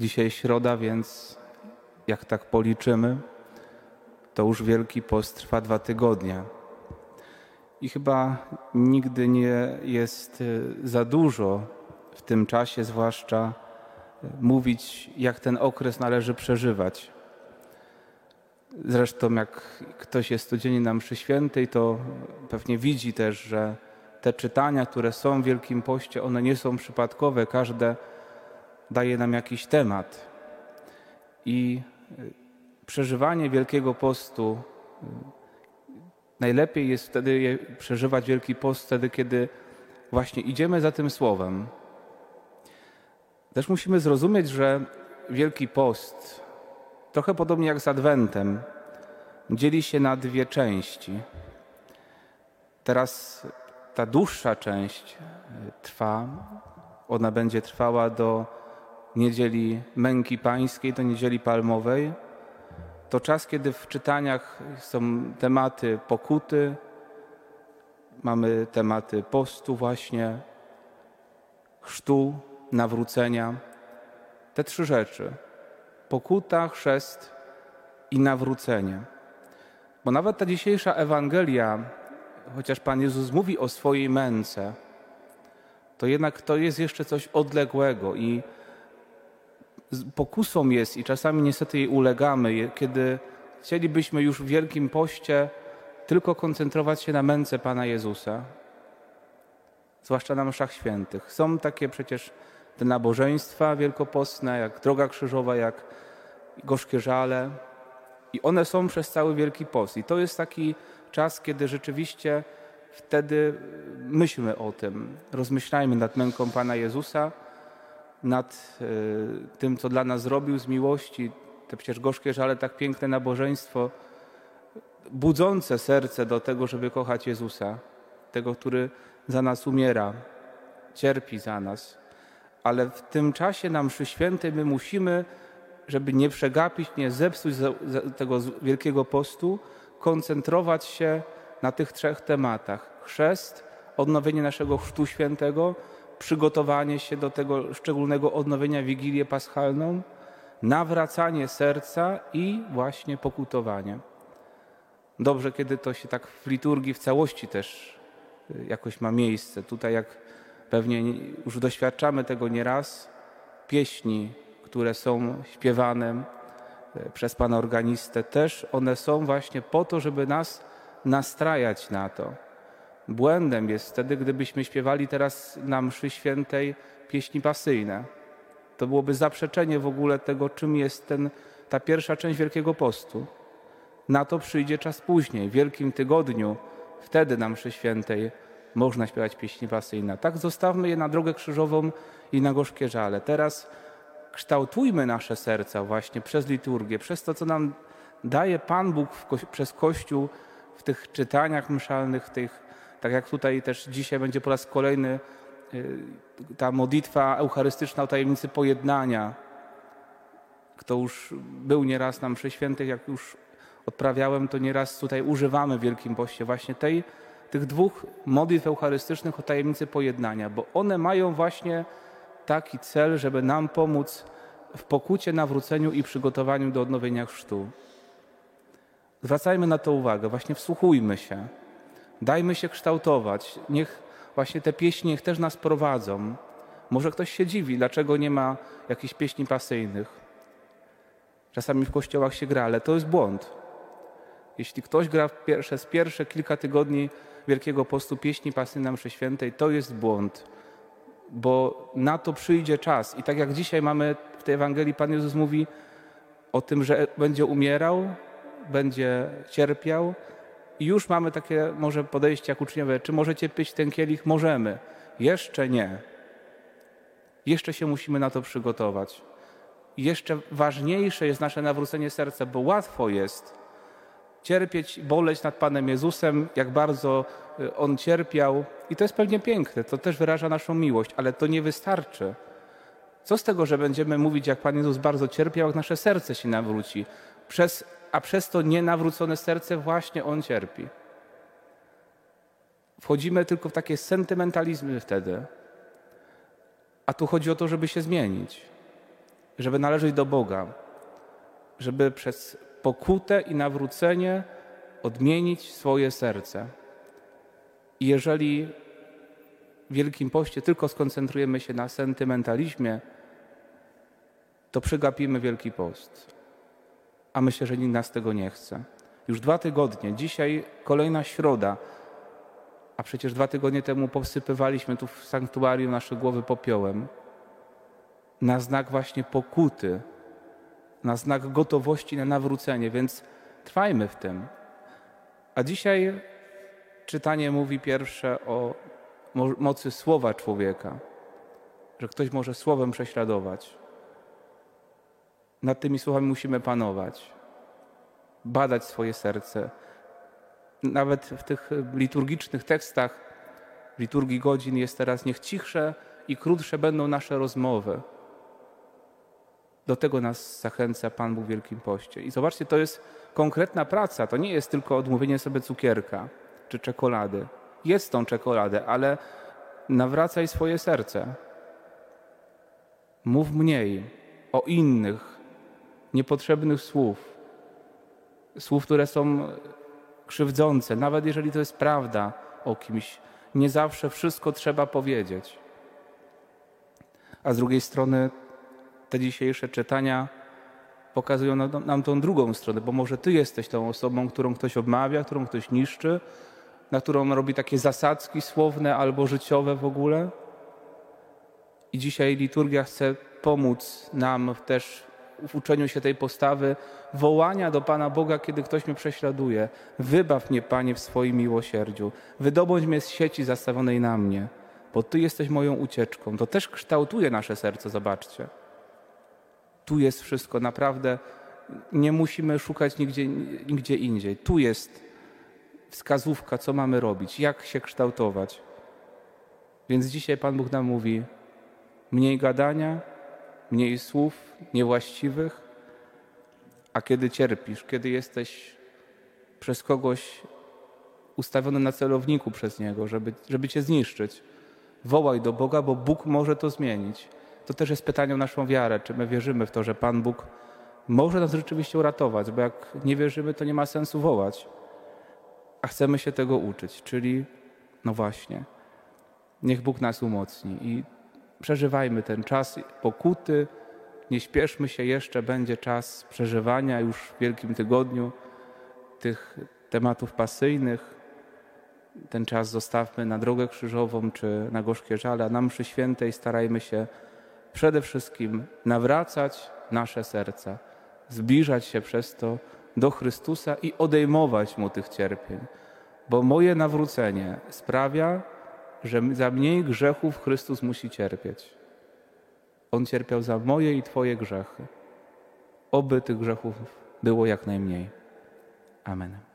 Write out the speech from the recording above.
Dzisiaj środa, więc jak tak policzymy, to już Wielki Post trwa dwa tygodnie. I chyba nigdy nie jest y, za dużo w tym czasie, zwłaszcza y, mówić, jak ten okres należy przeżywać. Zresztą, jak ktoś jest codziennie na mszy świętej, to pewnie widzi też, że te czytania, które są w Wielkim Poście, one nie są przypadkowe. Każde daje nam jakiś temat. I y, przeżywanie Wielkiego Postu najlepiej jest wtedy przeżywać Wielki Post, wtedy, kiedy właśnie idziemy za tym Słowem. Też musimy zrozumieć, że Wielki Post, trochę podobnie jak z Adwentem, dzieli się na dwie części. Teraz ta dłuższa część e, trwa, ona będzie trwała do niedzieli męki pańskiej, do niedzieli palmowej to czas, kiedy w czytaniach są tematy pokuty, mamy tematy postu właśnie, chrztu, nawrócenia. Te trzy rzeczy. Pokuta, chrzest i nawrócenie. Bo nawet ta dzisiejsza Ewangelia, chociaż Pan Jezus mówi o swojej męce, to jednak to jest jeszcze coś odległego i pokusą jest i czasami niestety jej ulegamy, kiedy chcielibyśmy już w Wielkim Poście tylko koncentrować się na męce Pana Jezusa, zwłaszcza na mszach świętych. Są takie przecież te nabożeństwa wielkopostne, jak Droga Krzyżowa, jak Gorzkie Żale i one są przez cały Wielki Post. I to jest taki czas, kiedy rzeczywiście wtedy myślmy o tym, rozmyślajmy nad męką Pana Jezusa, nad e, tym, co dla nas zrobił z miłości, te przecież gorzkie żale, tak piękne nabożeństwo, budzące serce do tego, żeby kochać Jezusa, tego, który za nas umiera, cierpi za nas. Ale w tym czasie na mszy świętej my musimy, żeby nie przegapić, nie zepsuć tego wielkiego postu, koncentrować się na tych trzech tematach. Chrzest, odnowienie naszego chrztu świętego, przygotowanie się do tego szczególnego odnowienia Wigilię Paschalną, nawracanie serca i właśnie pokutowanie. Dobrze, kiedy to się tak w liturgii w całości też y, jakoś ma miejsce. Tutaj jak pewnie już doświadczamy tego nieraz, pieśni, które są śpiewane y, przez Pana organistę, też one są właśnie po to, żeby nas nastrajać na to Błędem jest wtedy, gdybyśmy śpiewali teraz na mszy świętej pieśni pasyjne. To byłoby zaprzeczenie w ogóle tego, czym jest ten, ta pierwsza część Wielkiego Postu. Na to przyjdzie czas później, w Wielkim Tygodniu. Wtedy na mszy świętej można śpiewać pieśni pasyjne. Tak zostawmy je na drogę krzyżową i na gorzkie żale. Teraz kształtujmy nasze serca właśnie przez liturgię, przez to, co nam daje Pan Bóg przez Kościół w tych czytaniach mszalnych, w tych tak jak tutaj też dzisiaj będzie po raz kolejny y, ta modlitwa eucharystyczna o tajemnicy pojednania. Kto już był nieraz na mszy świętych, jak już odprawiałem, to nieraz tutaj używamy w Wielkim Poście właśnie tej, tych dwóch modlitw eucharystycznych o tajemnicy pojednania, bo one mają właśnie taki cel, żeby nam pomóc w pokucie, nawróceniu i przygotowaniu do odnowienia chrztu. Zwracajmy na to uwagę, właśnie wsłuchujmy się. Dajmy się kształtować. Niech właśnie te pieśni niech też nas prowadzą. Może ktoś się dziwi, dlaczego nie ma jakichś pieśni pasyjnych. Czasami w kościołach się gra, ale to jest błąd. Jeśli ktoś gra przez pierwsze kilka tygodni Wielkiego Postu pieśni pasyjne na mszy świętej, to jest błąd, bo na to przyjdzie czas. I tak jak dzisiaj mamy w tej Ewangelii, Pan Jezus mówi o tym, że będzie umierał, będzie cierpiał, i już mamy takie może podejście jak uczniowie, czy możecie pić ten kielich? Możemy. Jeszcze nie. Jeszcze się musimy na to przygotować. Jeszcze ważniejsze jest nasze nawrócenie serca, bo łatwo jest cierpieć, boleć nad Panem Jezusem, jak bardzo y, On cierpiał. I to jest pewnie piękne, to też wyraża naszą miłość, ale to nie wystarczy. Co z tego, że będziemy mówić, jak Pan Jezus bardzo cierpiał, jak nasze serce się nawróci? Przez a przez to nienawrócone serce właśnie on cierpi. Wchodzimy tylko w takie sentymentalizmy wtedy. A tu chodzi o to, żeby się zmienić. żeby należeć do Boga, żeby przez pokutę i nawrócenie odmienić swoje serce. I jeżeli w Wielkim Poście tylko skoncentrujemy się na sentymentalizmie, to przegapimy Wielki Post. A myślę, że nikt nas tego nie chce. Już dwa tygodnie, dzisiaj kolejna środa, a przecież dwa tygodnie temu posypywaliśmy tu w sanktuarium nasze głowy popiołem, na znak właśnie pokuty, na znak gotowości na nawrócenie, więc trwajmy w tym. A dzisiaj czytanie mówi pierwsze o mocy słowa człowieka, że ktoś może słowem prześladować. Nad tymi słowami musimy panować, badać swoje serce. Nawet w tych liturgicznych tekstach, liturgii godzin jest teraz niech cichsze i krótsze będą nasze rozmowy. Do tego nas zachęca Pan Bóg w Wielkim Poście. I zobaczcie, to jest konkretna praca. To nie jest tylko odmówienie sobie cukierka czy czekolady. Jest tą czekoladę, ale nawracaj swoje serce. Mów mniej o innych, niepotrzebnych słów. Słów, które są krzywdzące, nawet jeżeli to jest prawda o kimś. Nie zawsze wszystko trzeba powiedzieć. A z drugiej strony te dzisiejsze czytania pokazują nam tą drugą stronę, bo może ty jesteś tą osobą, którą ktoś obmawia, którą ktoś niszczy, na którą robi takie zasadzki słowne albo życiowe w ogóle. I dzisiaj liturgia chce pomóc nam też w uczeniu się tej postawy wołania do Pana Boga, kiedy ktoś mnie prześladuje. Wybaw mnie, Panie, w swoim miłosierdziu. Wydobądź mnie z sieci zastawionej na mnie, bo Ty jesteś moją ucieczką. To też kształtuje nasze serce, zobaczcie. Tu jest wszystko, naprawdę nie musimy szukać nigdzie, nigdzie indziej. Tu jest wskazówka, co mamy robić, jak się kształtować. Więc dzisiaj Pan Bóg nam mówi: mniej gadania, mniej słów niewłaściwych, a kiedy cierpisz, kiedy jesteś przez kogoś ustawiony na celowniku przez Niego, żeby, żeby Cię zniszczyć, wołaj do Boga, bo Bóg może to zmienić. To też jest pytanie o naszą wiarę, czy my wierzymy w to, że Pan Bóg może nas rzeczywiście uratować, bo jak nie wierzymy, to nie ma sensu wołać. A chcemy się tego uczyć, czyli no właśnie, niech Bóg nas umocni i przeżywajmy ten czas pokuty, nie śpieszmy się jeszcze, będzie czas przeżywania już w Wielkim Tygodniu tych tematów pasyjnych. Ten czas zostawmy na drogę krzyżową czy na gorzkie żale, a na mszy świętej starajmy się przede wszystkim nawracać nasze serca, zbliżać się przez to do Chrystusa i odejmować Mu tych cierpień. Bo moje nawrócenie sprawia, że za mniej grzechów Chrystus musi cierpieć. On cierpiał za moje i Twoje grzechy. Oby tych grzechów było jak najmniej. Amen.